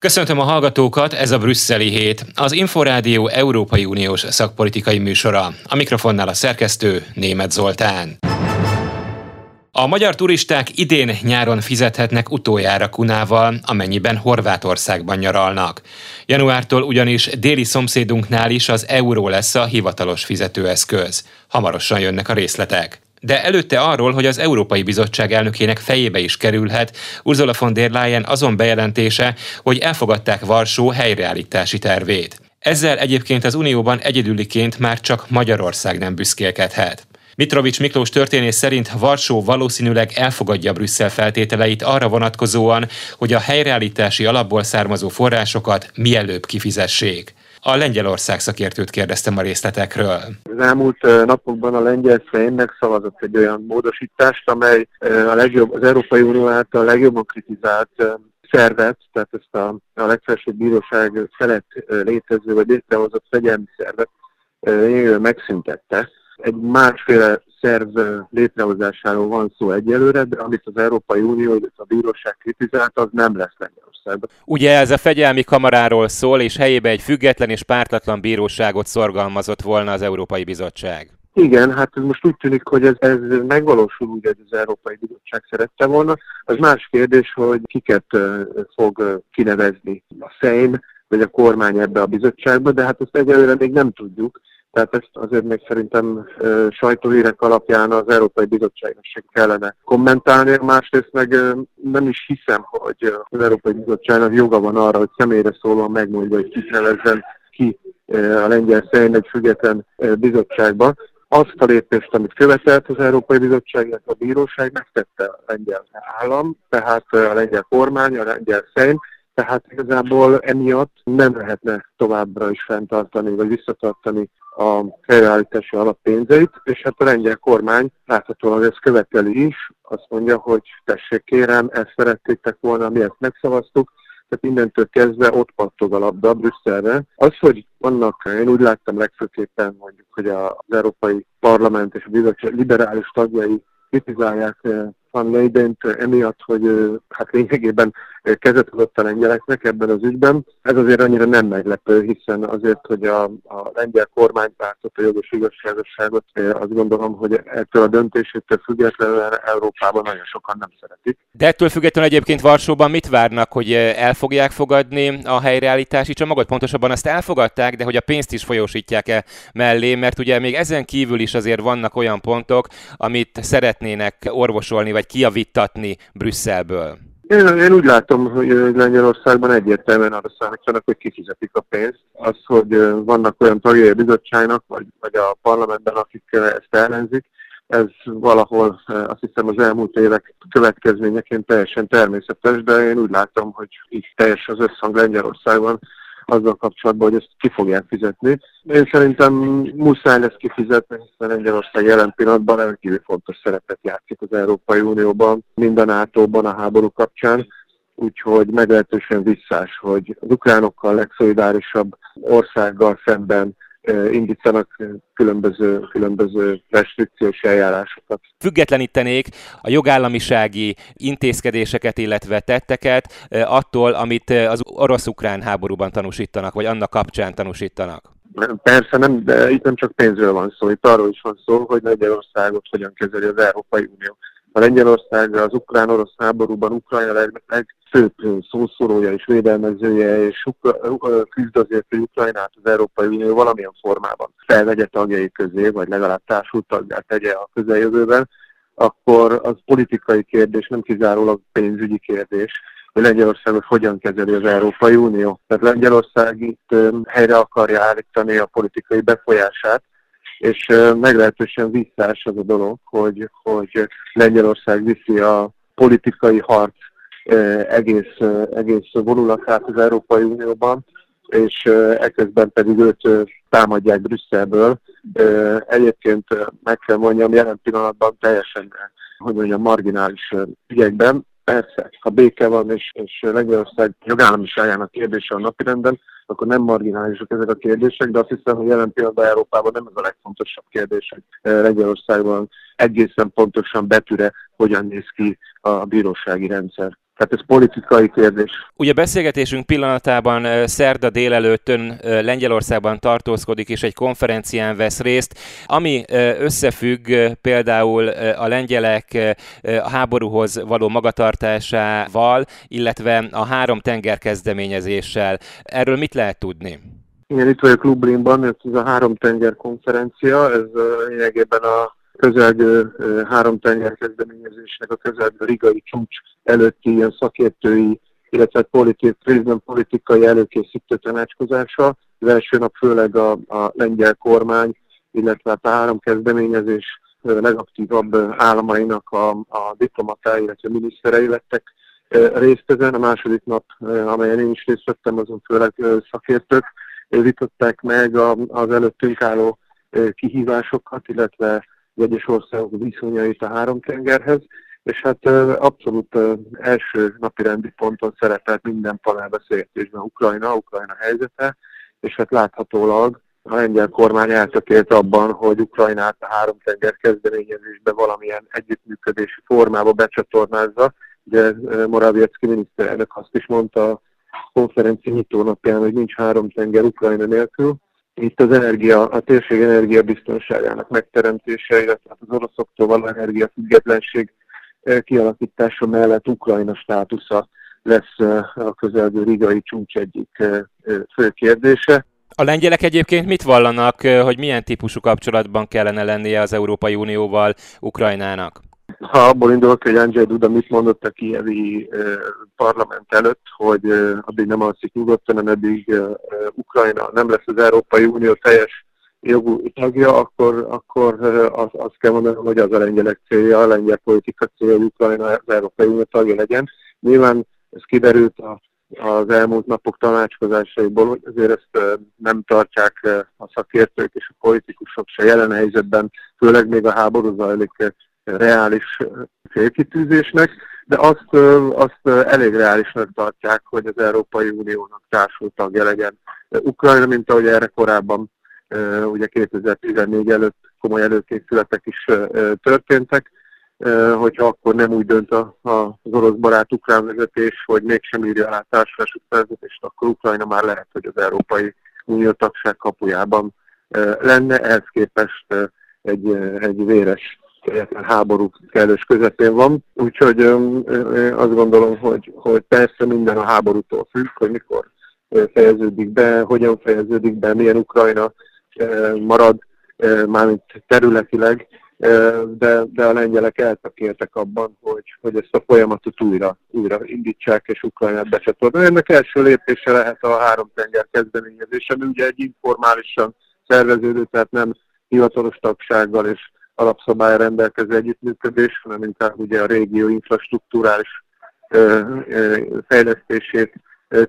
Köszöntöm a hallgatókat, ez a Brüsszeli hét, az Inforádió Európai Uniós szakpolitikai műsora. A mikrofonnál a szerkesztő Német Zoltán. A magyar turisták idén nyáron fizethetnek utoljára kunával, amennyiben Horvátországban nyaralnak. Januártól ugyanis déli szomszédunknál is az euró lesz a hivatalos fizetőeszköz. Hamarosan jönnek a részletek. De előtte arról, hogy az Európai Bizottság elnökének fejébe is kerülhet Ursula von der Leyen azon bejelentése, hogy elfogadták Varsó helyreállítási tervét. Ezzel egyébként az Unióban egyedüliként már csak Magyarország nem büszkélkedhet. Mitrovics Miklós történész szerint Varsó valószínűleg elfogadja Brüsszel feltételeit arra vonatkozóan, hogy a helyreállítási alapból származó forrásokat mielőbb kifizessék. A Lengyelország szakértőt kérdeztem a részletekről. Az elmúlt napokban a lengyel Szejm megszavazott egy olyan módosítást, amely a legjobb, az Európai Unió által legjobban kritizált szervet, tehát ezt a, a legfelsőbb bíróság felett létező vagy létrehozott fegyelmi szervet megszüntette. Egy másféle szerv létrehozásáról van szó egyelőre, de amit az Európai Unió, illetve a bíróság kritizált, az nem lesz Lengyelországban. Ugye ez a fegyelmi kamaráról szól, és helyébe egy független és pártatlan bíróságot szorgalmazott volna az Európai Bizottság. Igen, hát ez most úgy tűnik, hogy ez, ez megvalósul úgy, hogy az Európai Bizottság szerette volna. Az más kérdés, hogy kiket fog kinevezni a Szejm, vagy a kormány ebbe a bizottságba, de hát ezt egyelőre még nem tudjuk. Tehát ezt azért még szerintem sajtóhírek alapján az Európai Bizottságnak se kellene kommentálni, másrészt meg nem is hiszem, hogy az Európai Bizottságnak joga van arra, hogy személyre szólóan megmondja, hogy kit nevezzen ki a lengyel szerint egy független bizottságba. Azt a lépést, amit követelt az Európai Bizottság, a bíróság megtette a lengyel állam, tehát a lengyel kormány, a lengyel szerint, tehát igazából emiatt nem lehetne továbbra is fenntartani, vagy visszatartani a helyreállítási alappénzeit, és hát a lengyel kormány láthatóan ezt követeli is, azt mondja, hogy tessék kérem, ezt szerettétek volna, mi ezt megszavaztuk, tehát innentől kezdve ott pattog a labda Brüsszelre. Az, hogy vannak, én úgy láttam legfőképpen mondjuk, hogy az Európai Parlament és a bizottság liberális tagjai kritizálják eh, van Leident emiatt, hogy hát lényegében kezet adott a lengyeleknek ebben az ügyben. Ez azért annyira nem meglepő, hiszen azért, hogy a, a lengyel kormánypártot, a jogos igazságosságot azt gondolom, hogy ettől a döntésétől függetlenül Európában nagyon sokan nem szeretik. De ettől függetlenül egyébként Varsóban mit várnak, hogy el fogják fogadni a helyreállítási csomagot? Pontosabban azt elfogadták, de hogy a pénzt is folyósítják-e mellé, mert ugye még ezen kívül is azért vannak olyan pontok, amit szeretnének orvosolni vagy kiavítatni Brüsszelből? Én, én úgy látom, hogy Lengyelországban egyértelműen arra számítanak, hogy kifizetik a pénzt. Az, hogy vannak olyan tagjai a bizottságnak, vagy, vagy a parlamentben, akik ezt ellenzik, ez valahol azt hiszem az elmúlt évek következményeként teljesen természetes, de én úgy látom, hogy így teljes az összhang Lengyelországban azzal kapcsolatban, hogy ezt ki fogják fizetni. Én szerintem muszáj lesz kifizetni, hiszen Lengyelország jelen pillanatban rendkívül fontos szerepet játszik az Európai Unióban, mind a NATO-ban a háború kapcsán, úgyhogy meglehetősen visszás, hogy az ukránokkal legszolidárisabb országgal szemben indítanak különböző, különböző restrikciós eljárásokat. Függetlenítenék a jogállamisági intézkedéseket, illetve tetteket attól, amit az orosz-ukrán háborúban tanúsítanak, vagy annak kapcsán tanúsítanak. Persze nem, de itt nem csak pénzről van szó, itt arról is van szó, hogy Lengyelországot hogyan kezeli az Európai Unió. A Lengyelország az ukrán-orosz háborúban Ukrajna leg, legfőbb szószólója és védelmezője, és küzd azért, hogy Ukrajnát az Európai Unió valamilyen formában felvegye tagjai közé, vagy legalább társult tagját tegye a közeljövőben, akkor az politikai kérdés, nem kizárólag pénzügyi kérdés, hogy Lengyelországot hogyan kezeli az Európai Unió. Tehát Lengyelország itt helyre akarja állítani a politikai befolyását, és meglehetősen visszás az a dolog, hogy, hogy Lengyelország viszi a politikai harc egész, egész vonulatát az Európai Unióban, és ekközben pedig őt támadják Brüsszelből. Egyébként meg kell mondjam, jelen pillanatban teljesen, hogy mondjam, marginális ügyekben. Persze, ha béke van, és, és Lengyelország jogállamiságának kérdése a napirenden, akkor nem marginálisak ezek a kérdések, de azt hiszem, hogy jelen pillanatban Európában nem ez a legfontosabb kérdés, hogy eh, Lengyelországban egészen pontosan betűre hogyan néz ki a bírósági rendszer. Tehát ez politikai kérdés. Ugye beszélgetésünk pillanatában szerda délelőttön Lengyelországban tartózkodik és egy konferencián vesz részt, ami összefügg például a lengyelek a háborúhoz való magatartásával, illetve a három tenger kezdeményezéssel. Erről mit lehet tudni? Igen, itt vagyok Lublinban, ez a három tenger konferencia, ez lényegében a közelgő három tenger kezdeményezésnek a közelgő rigai csúcs előtti ilyen szakértői, illetve részben politikai előkészítő tanácskozása. Az első nap főleg a, a lengyel kormány, illetve hát a három kezdeményezés legaktívabb államainak a, a diplomatái, illetve miniszterei lettek részt ezen. A második nap, amelyen én is részt vettem, azon főleg szakértők vitották meg az előttünk álló kihívásokat, illetve egyes országok viszonyait a három tengerhez, és hát abszolút első napi rendi ponton szerepelt minden panelbeszélgetésben Ukrajna, Ukrajna helyzete, és hát láthatólag a lengyel kormány eltökélt abban, hogy Ukrajnát a három tenger kezdeményezésbe valamilyen együttműködési formába becsatornázza. Ugye Morawiecki miniszterelnök azt is mondta a konferencia nyitónapján, hogy nincs három tenger Ukrajna nélkül, itt az energia, a térség energiabiztonságának megteremtése, illetve az oroszoktól való energiafüggetlenség eh, kialakítása mellett Ukrajna státusza lesz eh, a közelgő rigai csúcs egyik eh, fő kérdése. A lengyelek egyébként mit vallanak, hogy milyen típusú kapcsolatban kellene lennie az Európai Unióval Ukrajnának? Ha abból indulok, hogy Andrzej Duda mit mondott a kievi parlament előtt, hogy addig nem alszik nyugodtan, hanem eddig Ukrajna nem lesz az Európai Unió teljes jogú tagja, akkor, akkor azt az kell mondanom, hogy az a lengyelek célja, a lengyel politika célja, hogy Ukrajna az Európai Unió tagja legyen. Nyilván ez kiderült a, az elmúlt napok tanácskozásaiból, hogy azért ezt nem tartják a szakértők és a politikusok se jelen helyzetben, főleg még a háború zajlik reális célkitűzésnek, de azt, azt elég reálisnak tartják, hogy az Európai Uniónak társult tagja legyen. Ukrajna, mint ahogy erre korábban ugye 2014 előtt komoly előkészületek is történtek, hogyha akkor nem úgy dönt az orosz barát ukrán vezetés, hogy mégsem írja alá társulási szerződést, akkor Ukrajna már lehet, hogy az Európai Unió tagság kapujában lenne, ehhez képest egy, egy véres illetve háború kellős közepén van. Úgyhogy azt gondolom, hogy, hogy persze minden a háborútól függ, hogy mikor fejeződik be, hogyan fejeződik be, milyen Ukrajna marad, mármint területileg, de, de a lengyelek eltakértek abban, hogy, hogy ezt a folyamatot újra, újra indítsák és Ukrajnát becsatornálni. Ennek első lépése lehet a három tenger kezdeményezése, ami ugye egy informálisan szerveződő, tehát nem hivatalos tagsággal és alapszabály rendelkező együttműködés, hanem inkább ugye a régió infrastruktúrális fejlesztését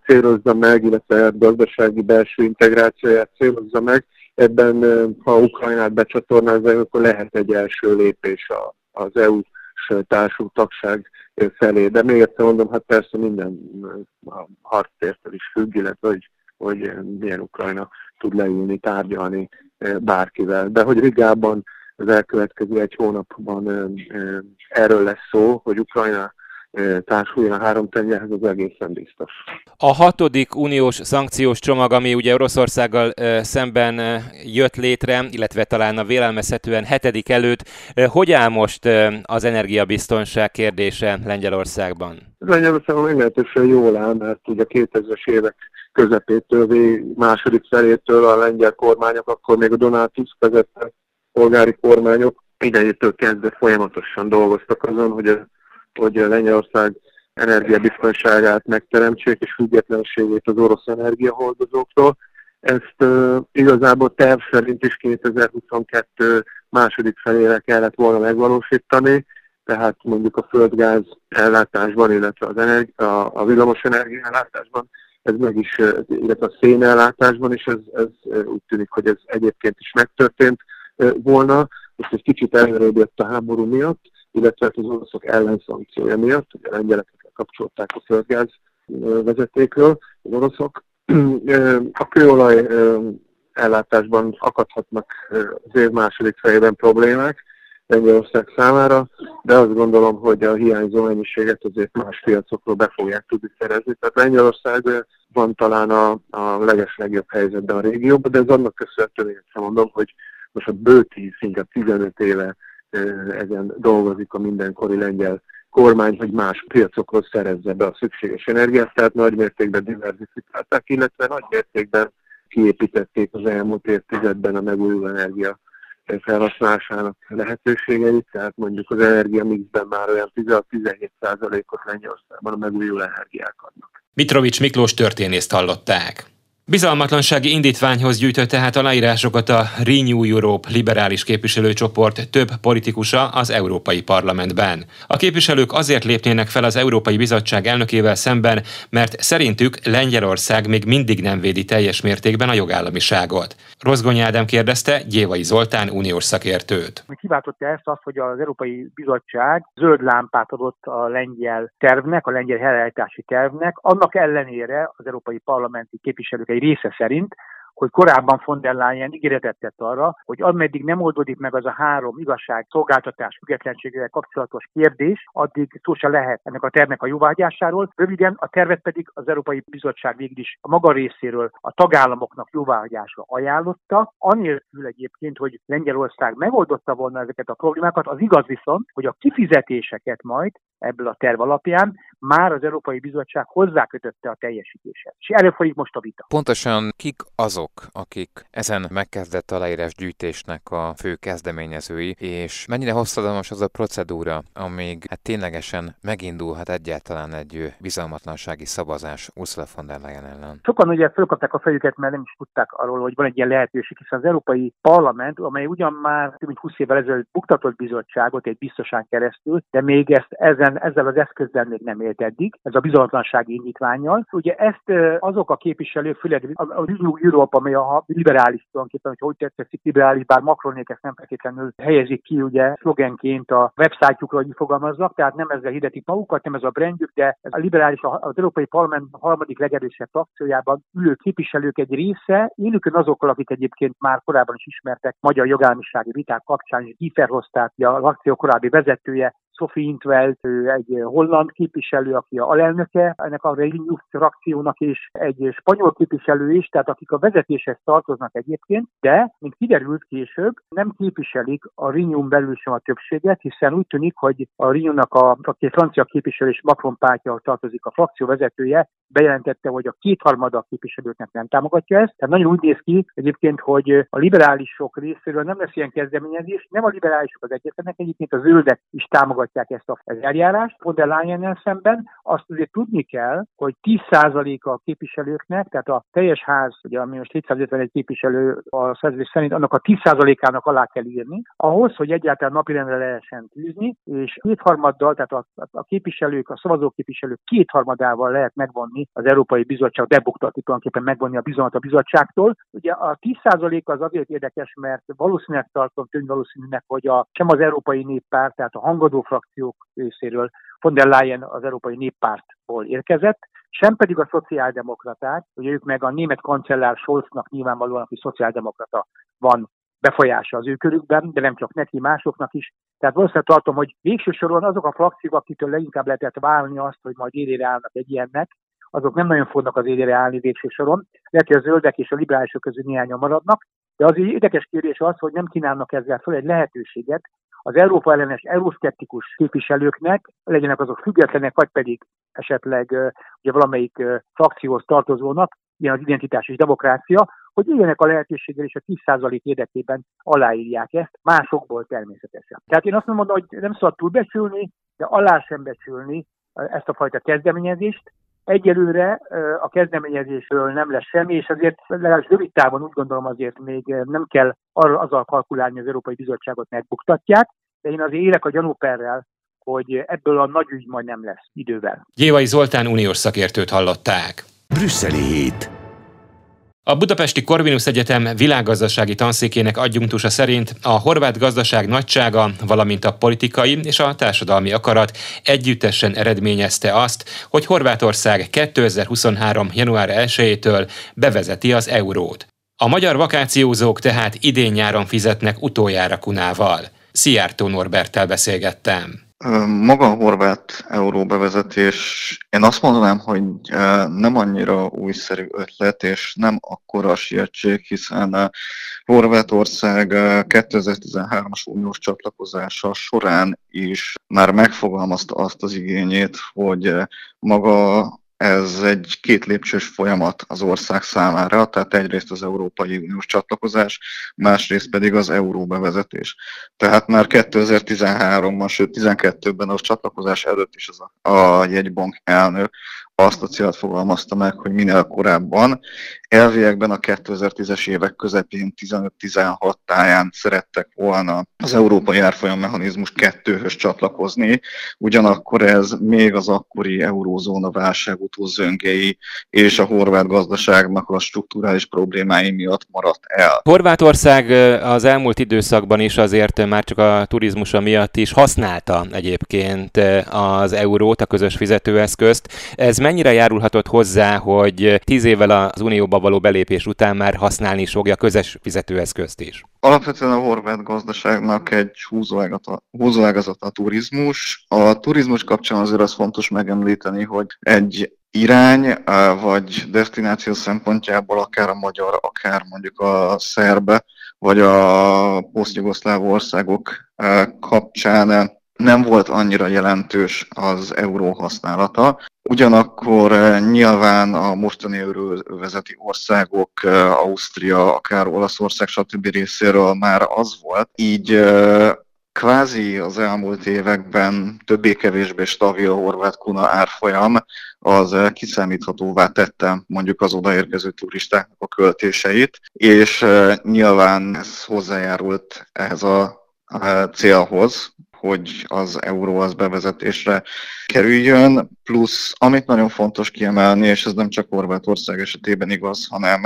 célozza meg, illetve gazdasági belső integrációját célozza meg. Ebben, ha Ukrajnát becsatornázza, akkor lehet egy első lépés az EU-s társult tagság felé. De még egyszer mondom, hát persze minden a harctértel is függ, illetve hogy, hogy milyen Ukrajna tud leülni, tárgyalni bárkivel. De hogy Rigában az elkövetkező egy hónapban erről lesz szó, hogy Ukrajna társuljon a három tengerhez, az egészen biztos. A hatodik uniós szankciós csomag, ami ugye Oroszországgal szemben jött létre, illetve talán a vélelmezhetően hetedik előtt, hogy áll most az energiabiztonság kérdése Lengyelországban? Lengyelországban meglehetősen jól áll, mert ugye 2000-es évek közepétől, második felétől a lengyel kormányok, akkor még a Donald Tusk vezette polgári kormányok idejétől kezdve folyamatosan dolgoztak azon, hogy a, hogy a Lengyelország energiabiztonságát megteremtsék és függetlenségét az orosz energiahordozóktól. Ezt uh, igazából terv szerint is 2022 második felére kellett volna megvalósítani, tehát mondjuk a földgáz ellátásban, illetve az energi- a, a villamos ellátásban, ez meg is, illetve a szén ellátásban is, ez, ez úgy tűnik, hogy ez egyébként is megtörtént volna, most egy kicsit előrődött a háború miatt, illetve hát az oroszok ellenszankciója miatt, ugye a lengyeleket kapcsolták a földgáz vezetékről, az oroszok. A kőolaj ellátásban akadhatnak az év második fejében problémák, Lengyelország számára, de azt gondolom, hogy a hiányzó mennyiséget azért más piacokról be fogják tudni szerezni. Tehát Lengyelország van talán a, a leges helyzetben a régióban, de ez annak köszönhető, egyszer mondom, hogy most a bő 10, inkább 15 éve ezen dolgozik a mindenkori lengyel kormány, hogy más piacokról szerezze be a szükséges energiát, tehát nagy mértékben diversifikálták, illetve nagy mértékben kiépítették az elmúlt évtizedben a megújuló energia felhasználásának lehetőségeit, tehát mondjuk az energia mixben már olyan 16-17%-ot Lengyelországban a megújuló energiák adnak. Mitrovics Miklós történészt hallották. Bizalmatlansági indítványhoz gyűjtött tehát aláírásokat a Renew Europe liberális képviselőcsoport több politikusa az Európai Parlamentben. A képviselők azért lépnének fel az Európai Bizottság elnökével szemben, mert szerintük Lengyelország még mindig nem védi teljes mértékben a jogállamiságot. Rozgony Ádám kérdezte Gyévai Zoltán uniós szakértőt. Kiváltotta ezt azt, hogy az Európai Bizottság zöld lámpát adott a lengyel tervnek, a lengyel helyreállítási tervnek, annak ellenére az Európai Parlamenti képviselők egy része szerint hogy korábban von der Leyen ígéretet tett arra, hogy ameddig nem oldódik meg az a három igazság, szolgáltatás, függetlenségével kapcsolatos kérdés, addig szó se lehet ennek a tervnek a jóváhagyásáról. Röviden a tervet pedig az Európai Bizottság végül is a maga részéről a tagállamoknak jóváhagyásra ajánlotta, anélkül egyébként, hogy Lengyelország megoldotta volna ezeket a problémákat. Az igaz viszont, hogy a kifizetéseket majd ebből a terv alapján már az Európai Bizottság hozzákötötte a teljesítéshez. És folyik most a vita. Pontosan kik azok, akik ezen megkezdett aláírás gyűjtésnek a fő kezdeményezői, és mennyire hosszadalmas az a procedúra, amíg hát ténylegesen megindulhat egyáltalán egy bizalmatlansági szavazás Ursula von der Leyen ellen? Sokan ugye fölkapták a fejüket, mert nem is tudták arról, hogy van egy ilyen lehetőség, hiszen az Európai Parlament, amely ugyan már több mint 20 évvel ezelőtt buktatott bizottságot egy biztosán keresztül, de még ezt ezen, ezzel az eszközzel még nem élt eddig, ez a bizalmatlansági indítványjal. Ugye ezt azok a képviselők, főleg a Renew Europe, amely a liberális tulajdonképpen, hogy hogy tetszik liberális, bár Macronék ezt nem feltétlenül helyezik ki ugye szlogenként a websájtjukra, hogy fogalmaznak, tehát nem ezzel hirdetik magukat, nem ez a brandjük, de ez a liberális, az Európai Parlament harmadik legerősebb frakciójában ülő képviselők egy része, élükön azokkal, akik egyébként már korábban is ismertek magyar jogállamisági viták kapcsán, és Giefer a frakció korábbi vezetője, Sophie Intveld, egy holland képviselő, aki a alelnöke ennek a Renew frakciónak, és egy spanyol képviselő is, tehát akik a vezetéshez tartoznak egyébként, de, mint kiderült később, nem képviselik a Renew belül sem a többséget, hiszen úgy tűnik, hogy a Renew-nak a, a francia képviselő és Macron pártja tartozik a frakció vezetője, bejelentette, hogy a kétharmada a képviselőknek nem támogatja ezt. Tehát nagyon úgy néz ki egyébként, hogy a liberálisok részéről nem lesz ilyen kezdeményezés, nem a liberálisok az egyetlenek, egyébként a zöldek is támogatják ezt az eljárást. Von der leyen szemben azt azért tudni kell, hogy 10%-a a képviselőknek, tehát a teljes ház, ugye ami most 751 képviselő a szerződés szerint, annak a 10%-ának alá kell írni, ahhoz, hogy egyáltalán napirendre lehessen tűzni, és kétharmaddal, tehát a, a képviselők, a szavazóképviselők kétharmadával lehet megvonni megvonni az Európai Bizottság, debuktatni tulajdonképpen megvonni a bizalmat a bizottságtól. Ugye a 10% az azért érdekes, mert valószínűleg tartom tűn valószínűnek, hogy a, sem az Európai Néppárt, tehát a hangadó frakciók részéről von der Leyen az Európai Néppártból érkezett, sem pedig a szociáldemokraták, ugye ők meg a német kancellár Scholznak nyilvánvalóan, aki szociáldemokrata van befolyása az ő körükben, de nem csak neki, másoknak is. Tehát valószínűleg tartom, hogy végső soron azok a frakciók, akitől leginkább lehetett válni azt, hogy majd élére állnak egy ilyennek, azok nem nagyon fognak az élére állni végső soron. Lehet, hogy a zöldek és a liberálisok közül néhányan maradnak, de az érdekes kérdés az, hogy nem kínálnak ezzel fel egy lehetőséget az Európa ellenes euroszkeptikus képviselőknek, legyenek azok függetlenek, vagy pedig esetleg ugye valamelyik frakcióhoz tartozónak, ilyen az identitás és demokrácia, hogy éljenek a lehetőséggel és a 10% érdekében aláírják ezt, másokból természetesen. Tehát én azt mondom, hogy nem szabad túlbecsülni, de alá sem becsülni ezt a fajta kezdeményezést, Egyelőre a kezdeményezésről nem lesz semmi, és azért legalábbis rövid távon úgy gondolom azért még nem kell arra azzal kalkulálni, hogy az Európai Bizottságot megbuktatják, de én azért élek a gyanúperrel, hogy ebből a nagy ügy majd nem lesz idővel. Gyévai Zoltán uniós szakértőt hallották. Brüsszeli hét. A Budapesti Corvinus Egyetem világgazdasági tanszékének adjunktusa szerint a horvát gazdaság nagysága, valamint a politikai és a társadalmi akarat együttesen eredményezte azt, hogy Horvátország 2023. január 1-től bevezeti az eurót. A magyar vakációzók tehát idén-nyáron fizetnek utoljára kunával. Szijjártó Norberttel beszélgettem. Maga a horvát euró bevezetés, én azt mondanám, hogy nem annyira újszerű ötlet, és nem akkora sietség, hiszen Horvátország 2013-as uniós csatlakozása során is már megfogalmazta azt az igényét, hogy maga ez egy két lépcsős folyamat az ország számára, tehát egyrészt az Európai Uniós csatlakozás, másrészt pedig az euró bevezetés. Tehát már 2013-ban, sőt 2012-ben az csatlakozás előtt is az a, a jegybank elnök azt a célt fogalmazta meg, hogy minél korábban, elviekben a 2010-es évek közepén 15-16 táján szerettek volna az Európai Árfolyam Mechanizmus kettőhöz csatlakozni, ugyanakkor ez még az akkori eurózóna válság utózöngei és a horvát gazdaságnak a strukturális problémái miatt maradt el. Horvátország az elmúlt időszakban is azért már csak a turizmusa miatt is használta egyébként az eurót, a közös fizetőeszközt. Ez mennyire járulhatott hozzá, hogy tíz évvel az Unióba való belépés után már használni is fogja közös fizetőeszközt is? Alapvetően a horvát gazdaságnak egy húzóágazat a turizmus. A turizmus kapcsán azért az fontos megemlíteni, hogy egy irány, vagy destináció szempontjából akár a magyar, akár mondjuk a szerbe, vagy a posztjugoszláv országok kapcsán nem volt annyira jelentős az euró használata. Ugyanakkor eh, nyilván a mostani euróvezeti országok, eh, Ausztria, akár Olaszország, stb. részéről már az volt. Így eh, kvázi az elmúlt években többé-kevésbé stabil horvát kuna árfolyam, az kiszámíthatóvá tette mondjuk az odaérkező turistáknak a költéseit, és nyilván ez hozzájárult ehhez a célhoz, hogy az euró az bevezetésre kerüljön, plusz amit nagyon fontos kiemelni, és ez nem csak Horvátország esetében igaz, hanem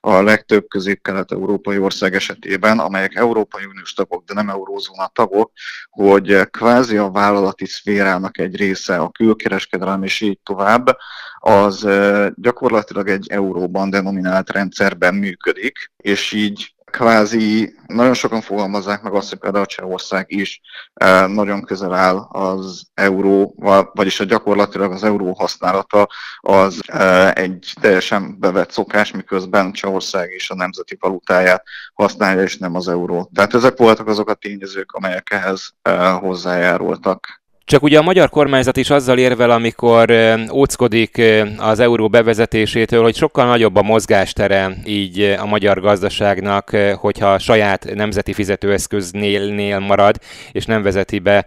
a legtöbb közép-kelet-európai ország esetében, amelyek Európai Uniós tagok, de nem eurózóna tagok, hogy kvázi a vállalati szférának egy része, a külkereskedelem és így tovább, az gyakorlatilag egy euróban denominált rendszerben működik, és így kvázi nagyon sokan fogalmazzák meg azt, hogy például Csehország is e, nagyon közel áll az euró, vagyis a gyakorlatilag az euró használata az e, egy teljesen bevett szokás, miközben Csehország is a nemzeti valutáját használja, és nem az euró. Tehát ezek voltak azok a tényezők, amelyek ehhez e, hozzájárultak. Csak ugye a magyar kormányzat is azzal érvel, amikor óckodik az euró bevezetésétől, hogy sokkal nagyobb a mozgástere így a magyar gazdaságnak, hogyha a saját nemzeti fizetőeszköznél marad, és nem vezeti be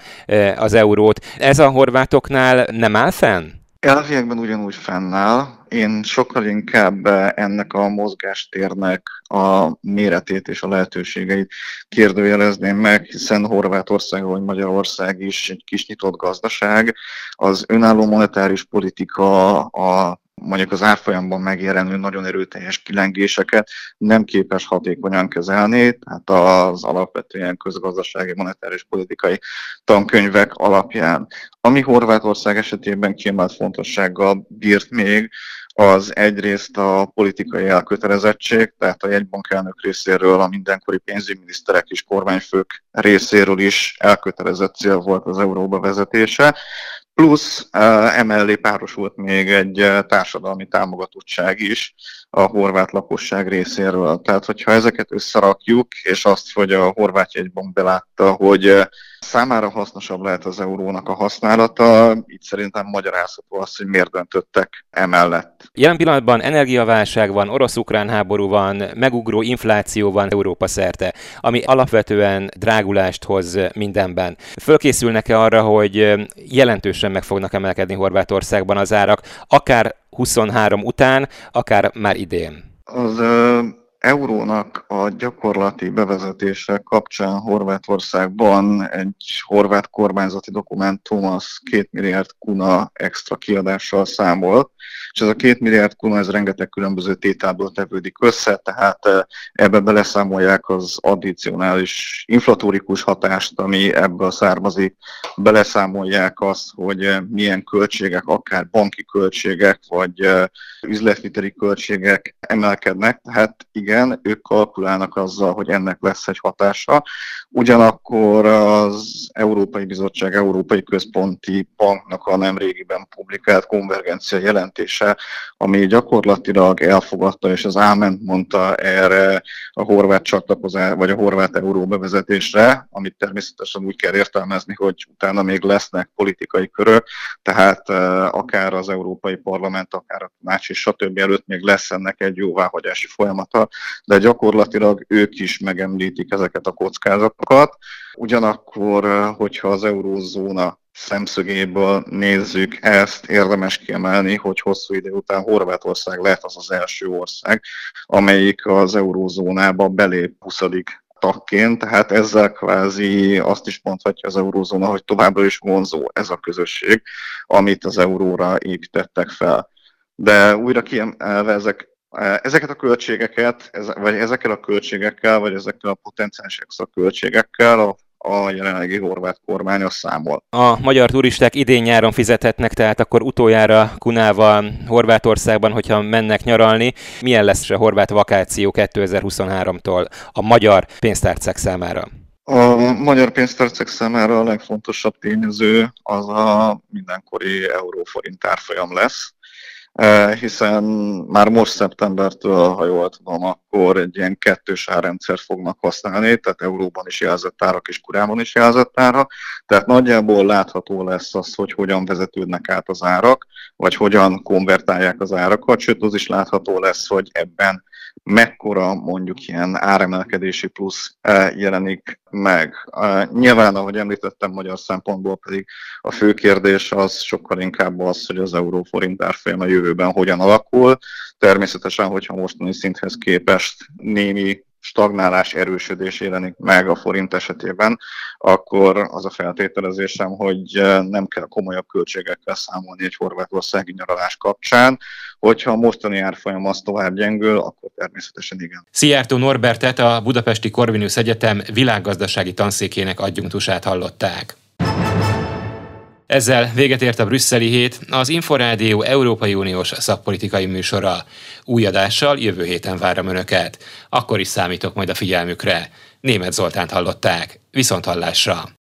az eurót. Ez a horvátoknál nem áll fenn? Elviekben ugyanúgy fennáll. Én sokkal inkább ennek a mozgástérnek a méretét és a lehetőségeit kérdőjelezném meg, hiszen Horvátország vagy Magyarország is egy kis nyitott gazdaság. Az önálló monetáris politika, a mondjuk az árfolyamban megjelenő nagyon erőteljes kilengéseket nem képes hatékonyan kezelni, tehát az alapvetően közgazdasági monetáris politikai tankönyvek alapján. Ami Horvátország esetében kiemelt fontossággal bírt még, az egyrészt a politikai elkötelezettség, tehát a jegybank elnök részéről, a mindenkori pénzügyminiszterek és kormányfők részéről is elkötelezett cél volt az euróba vezetése, plusz emellé párosult még egy társadalmi támogatottság is a horvát lakosság részéről. Tehát, hogyha ezeket összerakjuk, és azt, hogy a horvát jegybank belátta, hogy számára hasznosabb lehet az eurónak a használata, így szerintem magyarázható az, hogy miért döntöttek emellett. Jelen pillanatban energiaválság van, orosz-ukrán háború van, megugró infláció van Európa szerte, ami alapvetően drágulást hoz mindenben. Fölkészülnek-e arra, hogy jelentősen meg fognak emelkedni Horvátországban az árak, akár 23 után, akár már idén? Az eurónak a gyakorlati bevezetése kapcsán Horvátországban egy horvát kormányzati dokumentum az 2 milliárd kuna extra kiadással számol, és ez a 2 milliárd kuna ez rengeteg különböző tételből tevődik össze, tehát eh, ebbe beleszámolják az addicionális inflatórikus hatást, ami ebből származik, beleszámolják azt, hogy eh, milyen költségek, akár banki költségek, vagy eh, üzletviteli költségek emelkednek, tehát igen, ők kalkulálnak azzal, hogy ennek lesz egy hatása. Ugyanakkor az Európai Bizottság, Európai Központi Banknak a nemrégiben publikált konvergencia jelentése, ami gyakorlatilag elfogadta, és az áment mondta erre a horvát csatlakozás, vagy a horvát euró bevezetésre, amit természetesen úgy kell értelmezni, hogy utána még lesznek politikai körök, tehát akár az Európai Parlament, akár a tanács és stb. előtt még lesz ennek egy jóváhagyási folyamata, de gyakorlatilag ők is megemlítik ezeket a kockázatokat. Ugyanakkor, hogyha az eurózóna szemszögéből nézzük ezt, érdemes kiemelni, hogy hosszú idő után Horvátország lehet az az első ország, amelyik az eurózónába belép 20 tagként, tehát ezzel kvázi azt is mondhatja az eurózóna, hogy továbbra is vonzó ez a közösség, amit az euróra építettek fel. De újra kiemelve ezek, ezeket a költségeket, vagy ezekkel a költségekkel, vagy ezekkel a potenciális extra költségekkel a a jelenlegi horvát kormány a számol. A magyar turisták idén-nyáron fizethetnek, tehát akkor utoljára Kunával Horvátországban, hogyha mennek nyaralni. Milyen lesz a horvát vakáció 2023-tól a magyar pénztárcák számára? A magyar pénztárcák számára a legfontosabb tényező az a mindenkori euróforint árfolyam lesz. Eh, hiszen már most szeptembertől, ha jól tudom, akkor egy ilyen kettős árrendszer fognak használni, tehát euróban is jelzett árak és kurában is jelzett ára, tehát nagyjából látható lesz az, hogy hogyan vezetődnek át az árak, vagy hogyan konvertálják az árakat, sőt az is látható lesz, hogy ebben mekkora mondjuk ilyen áremelkedési plusz eh, jelenik meg. Eh, nyilván, ahogy említettem, magyar szempontból pedig a fő kérdés az sokkal inkább az, hogy az euróforint árfolyam a jövőben hogyan alakul. Természetesen, hogyha mostani szinthez képest némi stagnálás, erősödés jelenik meg a forint esetében, akkor az a feltételezésem, hogy eh, nem kell komolyabb költségekkel számolni egy horvátországi nyaralás kapcsán. Hogyha a mostani árfolyam az tovább gyengül, akkor természetesen igen. Szijjártó Norbertet a Budapesti Corvinus Egyetem világgazdasági tanszékének adjunktusát hallották. Ezzel véget ért a brüsszeli hét, az Inforádió Európai Uniós szakpolitikai műsora. Új adással jövő héten várom Önöket. Akkor is számítok majd a figyelmükre. Német Zoltánt hallották. Viszont hallásra!